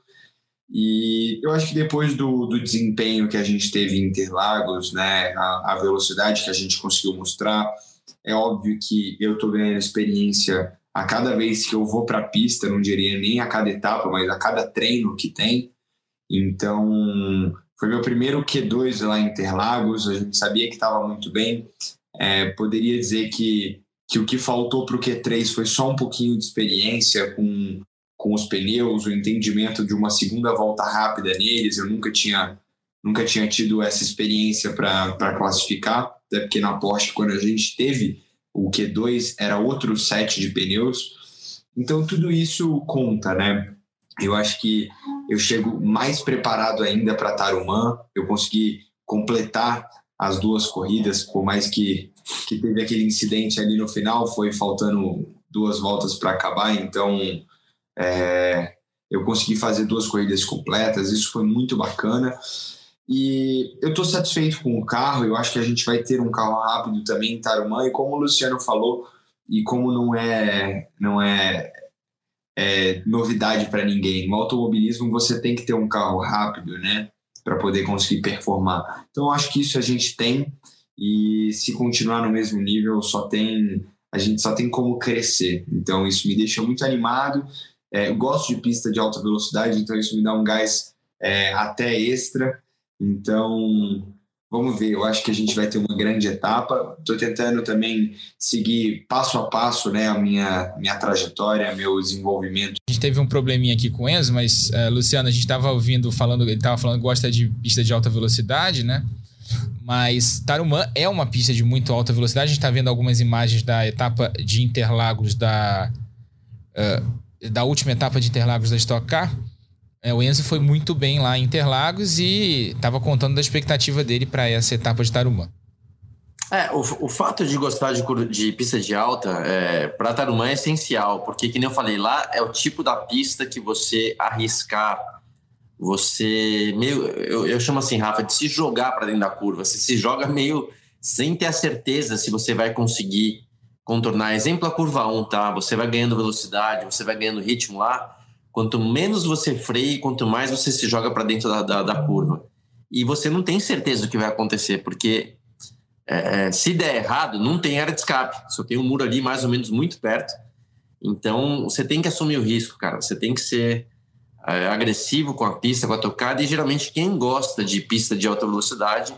E eu acho que depois do, do desempenho que a gente teve em Interlagos, né, a, a velocidade que a gente conseguiu mostrar, é óbvio que eu estou ganhando experiência a cada vez que eu vou para a pista, não diria nem a cada etapa, mas a cada treino que tem. Então, foi meu primeiro Q2 lá em Interlagos, a gente sabia que estava muito bem. É, poderia dizer que que o que faltou para o Q3 foi só um pouquinho de experiência com, com os pneus, o entendimento de uma segunda volta rápida neles. Eu nunca tinha, nunca tinha tido essa experiência para classificar, até porque na Porsche, quando a gente teve o Q2, era outro set de pneus. Então, tudo isso conta, né? Eu acho que eu chego mais preparado ainda para Tarumã. Eu consegui completar as duas corridas, por mais que que teve aquele incidente ali no final, foi faltando duas voltas para acabar, então é, eu consegui fazer duas corridas completas, isso foi muito bacana. E eu estou satisfeito com o carro, eu acho que a gente vai ter um carro rápido também em Tarumã, e como o Luciano falou, e como não é, não é é, novidade para ninguém. No automobilismo você tem que ter um carro rápido, né, para poder conseguir performar. Então acho que isso a gente tem e se continuar no mesmo nível só tem a gente só tem como crescer. Então isso me deixa muito animado. É, gosto de pista de alta velocidade, então isso me dá um gás é, até extra. Então Vamos ver, eu acho que a gente vai ter uma grande etapa. Estou tentando também seguir passo a passo né, a minha, minha trajetória, meu desenvolvimento. A gente teve um probleminha aqui com o Enzo, mas, uh, Luciano, a gente estava ouvindo, falando, ele estava falando que gosta de pista de alta velocidade, né? Mas Tarumã é uma pista de muito alta velocidade. A gente está vendo algumas imagens da etapa de Interlagos da, uh, da última etapa de Interlagos da Stock Car. É, o Enzo foi muito bem lá em Interlagos e estava contando da expectativa dele para essa etapa de Tarumã. É, o, o fato de gostar de, de pista de alta é, para Tarumã é essencial, porque, que nem eu falei, lá é o tipo da pista que você arriscar, você meio. Eu, eu chamo assim, Rafa, de se jogar para dentro da curva. Você se joga meio sem ter a certeza se você vai conseguir contornar. Exemplo a curva 1, tá? Você vai ganhando velocidade, você vai ganhando ritmo lá Quanto menos você freia, quanto mais você se joga para dentro da, da, da, curva. E você não tem certeza do que vai acontecer, porque é, se der errado, não tem área de escape. Só tem um muro ali mais ou menos muito perto. Então, você tem que assumir o risco, cara. Você tem que ser é, agressivo com a pista, com a tocada. E geralmente, quem gosta de pista de alta velocidade,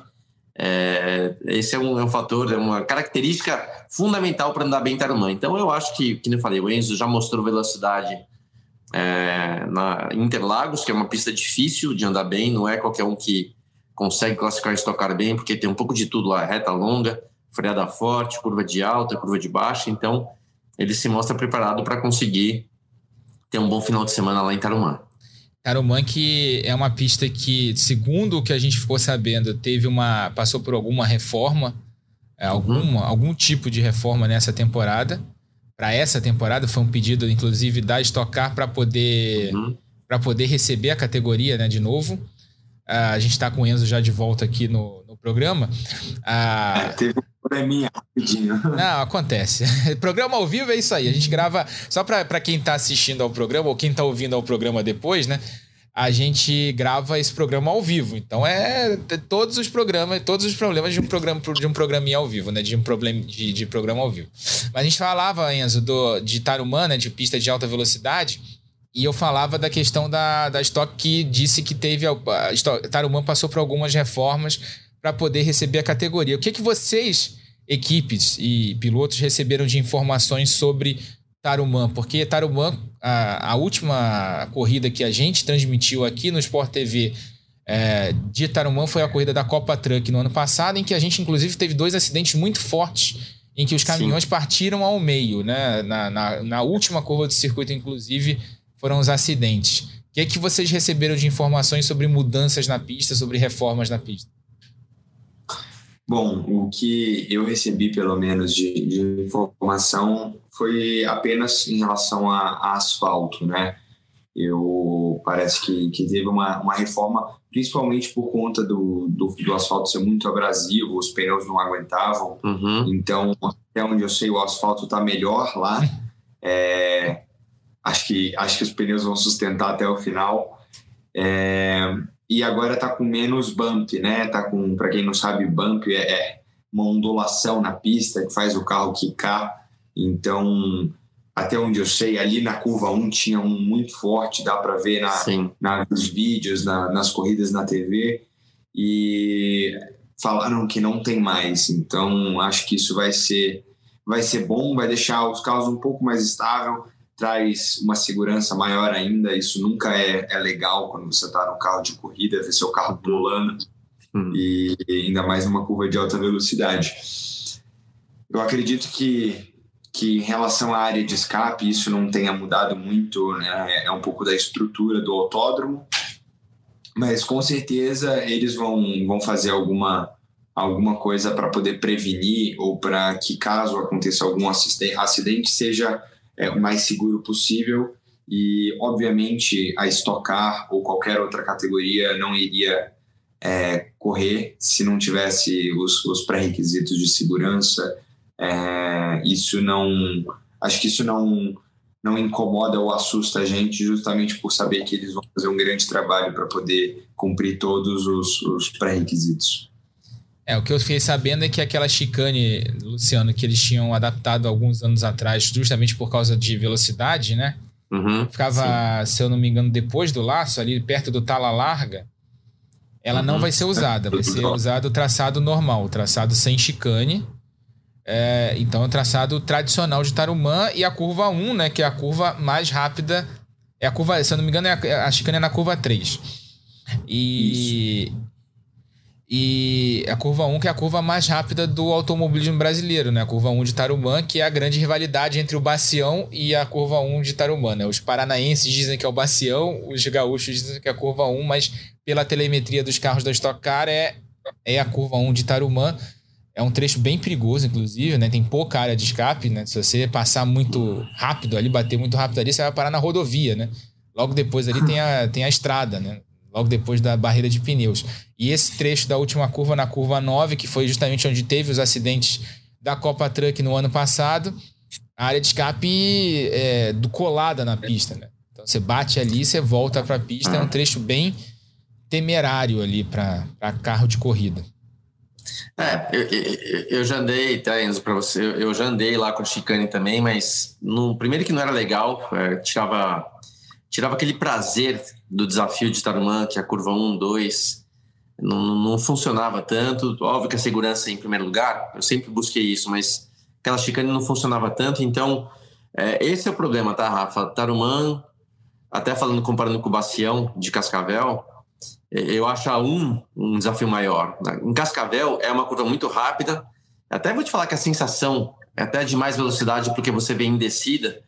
é, esse é um, é um, fator, é uma característica fundamental para andar bem em Tarumã. Então, eu acho que, como eu falei, o Enzo já mostrou velocidade é, na Interlagos, que é uma pista difícil de andar bem, não é qualquer um que consegue classificar e estocar bem, porque tem um pouco de tudo lá, reta longa, freada forte, curva de alta, curva de baixa, então ele se mostra preparado para conseguir ter um bom final de semana lá em Tarumã. Tarumã que é uma pista que, segundo o que a gente ficou sabendo, teve uma passou por alguma reforma, é, alguma, uhum. algum tipo de reforma nessa temporada para essa temporada. Foi um pedido, inclusive, da Stock Car para poder, uhum. para poder receber a categoria né, de novo. Uh, a gente está com o Enzo já de volta aqui no, no programa. Uh, é, teve um probleminha rapidinho. Não, acontece. programa ao vivo é isso aí. A gente grava só para quem está assistindo ao programa ou quem está ouvindo ao programa depois, né? A gente grava esse programa ao vivo. Então é todos os programas, todos os problemas de um programa de um programinha ao vivo, né? De um problema de, de programa ao vivo. Mas a gente falava, Enzo, do, de Tarumã, né? De pista de alta velocidade. E eu falava da questão da, da Stock que disse que teve. A, Tarumã passou por algumas reformas para poder receber a categoria. O que, que vocês, equipes e pilotos, receberam de informações sobre Tarumã, porque Tarumã, a, a, última corrida que a gente transmitiu aqui no Sport TV é, de Tarumã foi a corrida da Copa Truck no ano passado, em que a gente, inclusive, teve dois acidentes muito fortes, em que os caminhões Sim. partiram ao meio, né? Na, na, na, última curva do circuito, inclusive, foram os acidentes. O que é que vocês receberam de informações sobre mudanças na pista, sobre reformas na pista? Bom, o que eu recebi, pelo menos, de, de informação foi apenas em relação a, a, asfalto, né? Eu parece que, que teve uma, uma reforma, principalmente por conta do, do, do asfalto ser muito abrasivo, os pneus não aguentavam. Uhum. Então, até onde eu sei, o asfalto está melhor lá. É, acho, que, acho que os pneus vão sustentar até o final. É, e agora tá com menos bump, né? Tá com, para quem não sabe, bump é, é uma ondulação na pista que faz o carro quicar. Então, até onde eu sei, ali na curva 1 tinha um muito forte, dá para ver na, na, nos vídeos, na, nas corridas na TV. E falaram que não tem mais. Então, acho que isso vai ser vai ser bom, vai deixar os carros um pouco mais estável traz uma segurança maior ainda. Isso nunca é, é legal quando você está no carro de corrida, ver seu carro pulando hum. e ainda mais numa curva de alta velocidade. Eu acredito que, que em relação à área de escape, isso não tenha mudado muito, né? é um pouco da estrutura do autódromo, mas com certeza eles vão, vão fazer alguma alguma coisa para poder prevenir ou para que caso aconteça algum acidente seja é, o mais seguro possível e, obviamente, a Stock Car ou qualquer outra categoria não iria é, correr se não tivesse os, os pré-requisitos de segurança. É, isso não, acho que isso não não incomoda ou assusta a gente, justamente por saber que eles vão fazer um grande trabalho para poder cumprir todos os, os pré-requisitos. É, o que eu fiquei sabendo é que aquela chicane, Luciano, que eles tinham adaptado alguns anos atrás, justamente por causa de velocidade, né? Uhum, Ficava, sim. se eu não me engano, depois do laço, ali perto do tala larga. Ela uhum. não vai ser usada, vai ser usado o traçado normal, o traçado sem chicane. É, então, é o traçado tradicional de Tarumã e a curva 1, né? Que é a curva mais rápida. É a curva, se eu não me engano, é a, a chicane é na curva 3. E. Isso. E a curva 1, que é a curva mais rápida do automobilismo brasileiro, né? A curva 1 de Tarumã, que é a grande rivalidade entre o Bacião e a curva 1 de Tarumã, né? Os paranaenses dizem que é o Bacião, os gaúchos dizem que é a curva 1, mas pela telemetria dos carros da Stock Car é, é a curva 1 de Tarumã. É um trecho bem perigoso, inclusive, né? Tem pouca área de escape, né? Se você passar muito rápido ali, bater muito rápido ali, você vai parar na rodovia, né? Logo depois ali tem a, tem a estrada, né? Logo depois da barreira de pneus. E esse trecho da última curva, na curva 9, que foi justamente onde teve os acidentes da Copa Truck no ano passado, a área de escape é do colada na pista, né? Então você bate ali, você volta para a pista, é um trecho bem temerário ali para carro de corrida. É, eu, eu, eu já andei, tá, Enzo, para você, eu já andei lá com a chicane também, mas no primeiro que não era legal, é, tirava, tirava aquele prazer do desafio de Tarumã, que é a curva 1, 2, não, não funcionava tanto. Óbvio que a segurança em primeiro lugar, eu sempre busquei isso, mas aquela chicane não funcionava tanto, então é, esse é o problema, tá, Rafa? Tarumã, até falando, comparando com o Bacião de Cascavel, eu acho a um um desafio maior. Em Cascavel é uma curva muito rápida. Até vou te falar que a sensação é até de mais velocidade porque você vem em descida,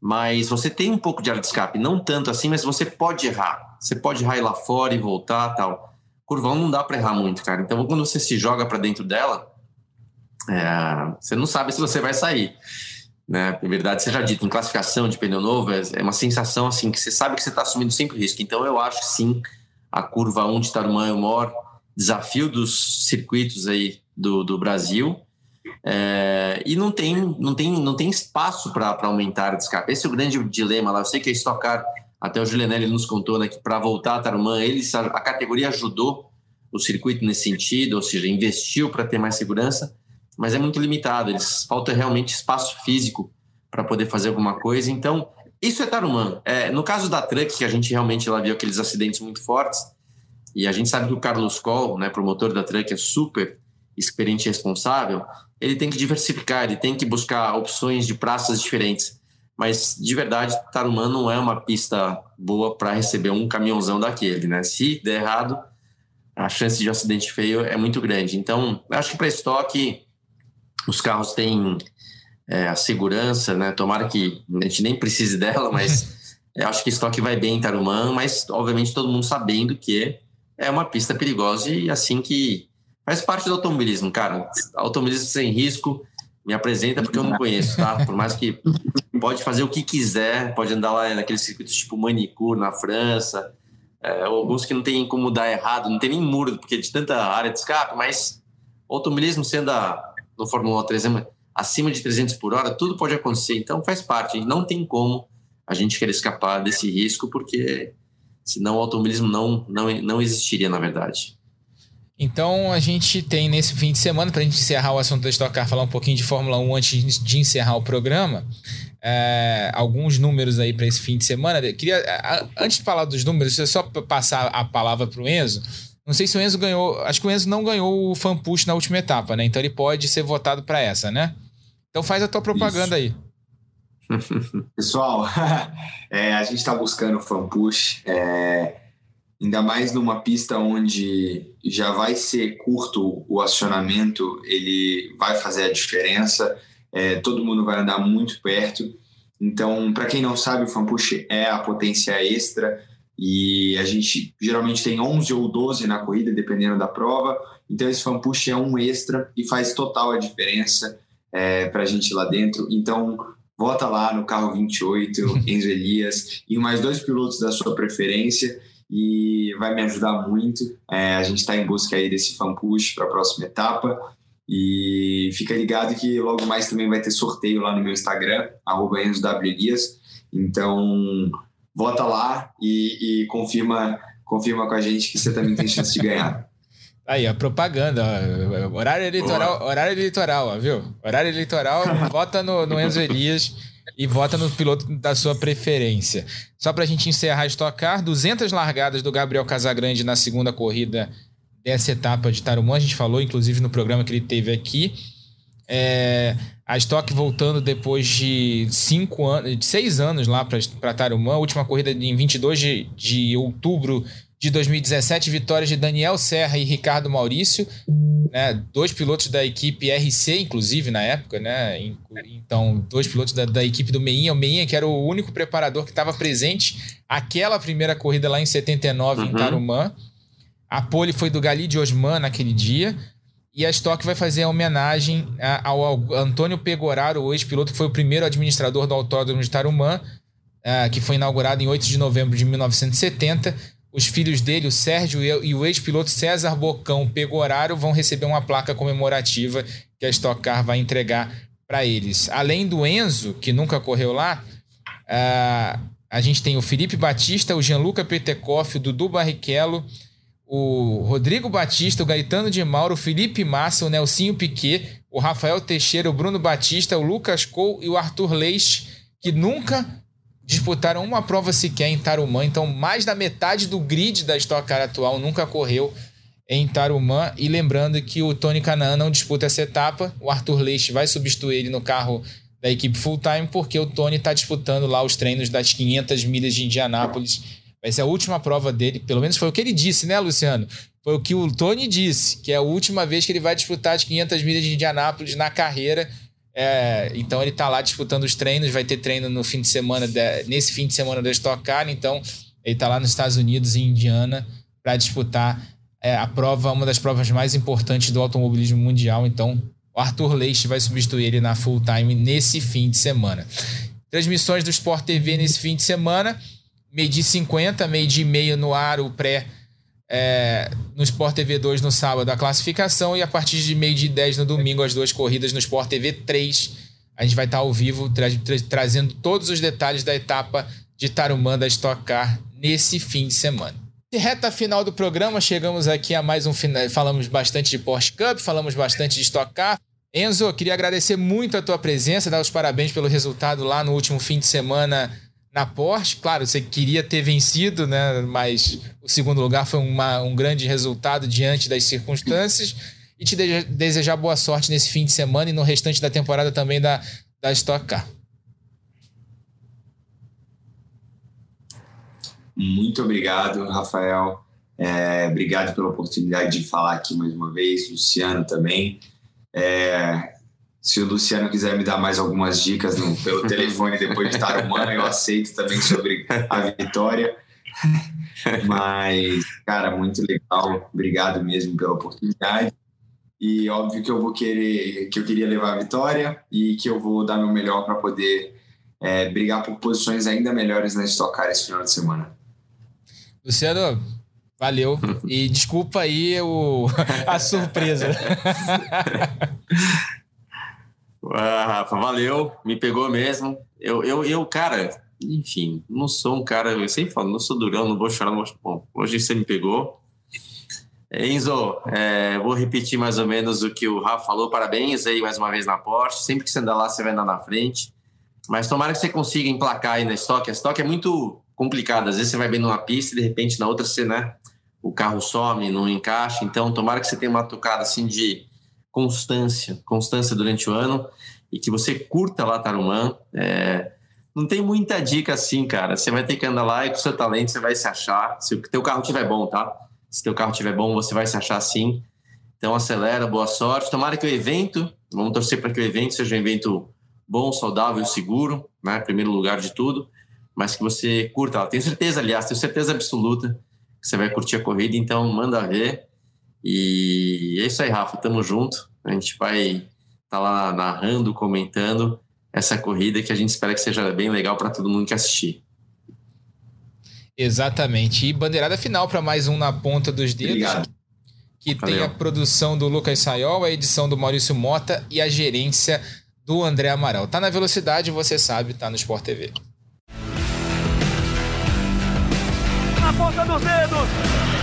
mas você tem um pouco de área de escape, não tanto assim, mas você pode errar. Você pode errar lá fora e voltar, tal. Curvão não dá para errar muito, cara. Então quando você se joga para dentro dela, é, você não sabe se você vai sair. Né? Na verdade, seja dito, em classificação de pneu novo, é, é uma sensação assim que você sabe que você está assumindo sempre risco. Então eu acho sim a curva 1 de Tarumã é o maior desafio dos circuitos aí do, do Brasil. É, e não tem, não tem, não tem espaço para aumentar a escape. Esse é o grande dilema lá. Eu sei que a Stock Car, até o Julianelli nos contou né, que para voltar a Tarumã, eles, a, a categoria ajudou o circuito nesse sentido, ou seja, investiu para ter mais segurança, mas é muito limitado. Eles falta realmente espaço físico para poder fazer alguma coisa. Então, isso é Tarumã. É, no caso da Truck, que a gente realmente lá viu aqueles acidentes muito fortes, e a gente sabe que o Carlos Coll, né, promotor da Truck, é super experiente e responsável, ele tem que diversificar, ele tem que buscar opções de praças diferentes. Mas, de verdade, Tarumã não é uma pista boa para receber um caminhãozão daquele, né? Se der errado, a chance de um acidente feio é muito grande. Então, acho que para estoque, os carros têm é, a segurança, né? Tomara que a gente nem precise dela, mas eu acho que estoque vai bem em Tarumã, mas obviamente todo mundo sabendo que é uma pista perigosa e assim que faz parte do automobilismo, cara. Automobilismo sem risco, me apresenta porque eu não conheço, tá? Por mais que pode fazer o que quiser, pode andar lá naqueles circuitos tipo Manicure na França, é, alguns que não tem como dar errado, não tem nem muro, porque de tanta área de escape, mas automobilismo sendo no Fórmula 3 acima de 300 por hora, tudo pode acontecer. Então faz parte. Não tem como a gente querer escapar desse risco, porque senão o automobilismo não, não, não existiria, na verdade. Então a gente tem nesse fim de semana, para a gente encerrar o assunto da Stock Car, falar um pouquinho de Fórmula 1 antes de encerrar o programa, é, alguns números aí para esse fim de semana. queria, antes de falar dos números, só passar a palavra para o Enzo não sei se o Enzo ganhou. Acho que o Enzo não ganhou o fan push na última etapa, né? Então ele pode ser votado para essa, né? Então faz a tua propaganda Isso. aí. Pessoal, é, a gente está buscando fan push, é, ainda mais numa pista onde já vai ser curto o acionamento, ele vai fazer a diferença, é, todo mundo vai andar muito perto. Então, para quem não sabe, o fan push é a potência extra e a gente geralmente tem 11 ou 12 na corrida, dependendo da prova. Então esse fan push é um extra e faz total a diferença é, para a gente lá dentro. Então vota lá no carro 28, Enzo Elias, e mais dois pilotos da sua preferência e vai me ajudar muito. É, a gente está em busca aí desse fan push para a próxima etapa. E fica ligado que logo mais também vai ter sorteio lá no meu Instagram, arroba Elias Então, vota lá e, e confirma, confirma com a gente que você também tem chance de ganhar. Aí, a propaganda, ó, horário eleitoral, Boa. horário eleitoral, ó, viu? Horário eleitoral, vota no, no Enzo Elias e vota no piloto da sua preferência. Só para a gente encerrar Stock Car, 200 largadas do Gabriel Casagrande na segunda corrida dessa etapa de Tarumã. A gente falou, inclusive, no programa que ele teve aqui. É, a Stock voltando depois de cinco anos, de seis anos lá para Tarumã. Última corrida em 22 de, de outubro de 2017, vitórias de Daniel Serra e Ricardo Maurício, né, dois pilotos da equipe RC, inclusive, na época, né? Então, dois pilotos da, da equipe do Meinha. O Meinha, que era o único preparador que estava presente aquela primeira corrida lá em 79 uhum. em Tarumã. A pole foi do Gali de Osman naquele dia. E a Stock vai fazer a homenagem ao Antônio Pegoraro, o ex-piloto que foi o primeiro administrador do Autódromo de Tarumã, ah, que foi inaugurado em 8 de novembro de 1970 os filhos dele, o Sérgio e o ex-piloto César Bocão Pegoraro, vão receber uma placa comemorativa que a Stock Car vai entregar para eles. Além do Enzo, que nunca correu lá, uh, a gente tem o Felipe Batista, o Gianluca Petekoff, o Dudu Barrichello, o Rodrigo Batista, o Gaetano de Mauro, o Felipe Massa, o Nelsinho Piquet, o Rafael Teixeira, o Bruno Batista, o Lucas Cole e o Arthur Leite, que nunca disputaram uma prova sequer em Tarumã, então mais da metade do grid da Stock Car atual nunca correu em Tarumã. E lembrando que o Tony Canaan não disputa essa etapa, o Arthur Leite vai substituir ele no carro da equipe full time, porque o Tony está disputando lá os treinos das 500 milhas de Indianápolis. Vai ser a última prova dele, pelo menos foi o que ele disse, né, Luciano? Foi o que o Tony disse, que é a última vez que ele vai disputar as 500 milhas de Indianápolis na carreira é, então ele está lá disputando os treinos, vai ter treino no fim de semana, de, nesse fim de semana da Stock Car, então ele está lá nos Estados Unidos, em Indiana, para disputar é, a prova, uma das provas mais importantes do automobilismo mundial. Então o Arthur Leite vai substituir ele na full time nesse fim de semana. Transmissões do Sport TV nesse fim de semana, meio de 50, meio de meio no ar, o pré é, no Sport TV 2 no sábado a classificação e a partir de meio de 10 no domingo as duas corridas no Sport TV 3. A gente vai estar ao vivo tra tra trazendo todos os detalhes da etapa de Tarumã da Stock Car nesse fim de semana. De reta final do programa, chegamos aqui a mais um final. Falamos bastante de Porsche Cup, falamos bastante de Stock Car. Enzo, queria agradecer muito a tua presença, dar os parabéns pelo resultado lá no último fim de semana na Porsche. Claro, você queria ter vencido, né? Mas o segundo lugar foi uma, um grande resultado diante das circunstâncias. E te de desejar boa sorte nesse fim de semana e no restante da temporada também da, da Stock Car. Muito obrigado, Rafael. É, obrigado pela oportunidade de falar aqui mais uma vez, Luciano também. É, se o Luciano quiser me dar mais algumas dicas no, pelo telefone depois de estar humano, eu aceito também sobre a vitória. Mas, cara, muito legal. Obrigado mesmo pela oportunidade. E óbvio que eu vou querer, que eu queria levar a vitória e que eu vou dar meu melhor para poder é, brigar por posições ainda melhores na Stock Car esse final de semana. Luciano, valeu. E desculpa aí o, a surpresa. Ah, Rafa, valeu, me pegou mesmo. Eu, eu, eu, cara, enfim, não sou um cara, eu sempre falo, não sou durão, não vou chorar, não vou... Bom, hoje você me pegou. Enzo, é, vou repetir mais ou menos o que o Rafa falou. Parabéns aí mais uma vez na Porsche. Sempre que você andar lá, você vai andar na frente. Mas tomara que você consiga emplacar aí na estoque. A estoque é muito complicada. Às vezes você vai bem numa pista e de repente na outra você, né? O carro some, não encaixa. Então, tomara que você tenha uma tocada assim de constância, constância durante o ano e que você curta lá Tarumã. É, não tem muita dica assim, cara. Você vai ter que andar lá e com seu talento você vai se achar. Se o teu carro estiver bom, tá? Se teu carro estiver bom, você vai se achar sim. Então acelera, boa sorte. Tomara que o evento, vamos torcer para que o evento seja um evento bom, saudável, seguro, né? Primeiro lugar de tudo, mas que você curta. Tenho certeza, aliás, tenho certeza absoluta que você vai curtir a corrida, então manda ver. E é isso aí, Rafa, tamo junto. A gente vai estar tá lá narrando, comentando essa corrida que a gente espera que seja bem legal para todo mundo que assistir. Exatamente. E bandeirada final para mais um na ponta dos dedos. Obrigado. Que Valeu. tem a produção do Lucas Saiol, a edição do Maurício Mota e a gerência do André Amaral. Tá na velocidade, você sabe, tá no Sport TV. Na ponta dos dedos.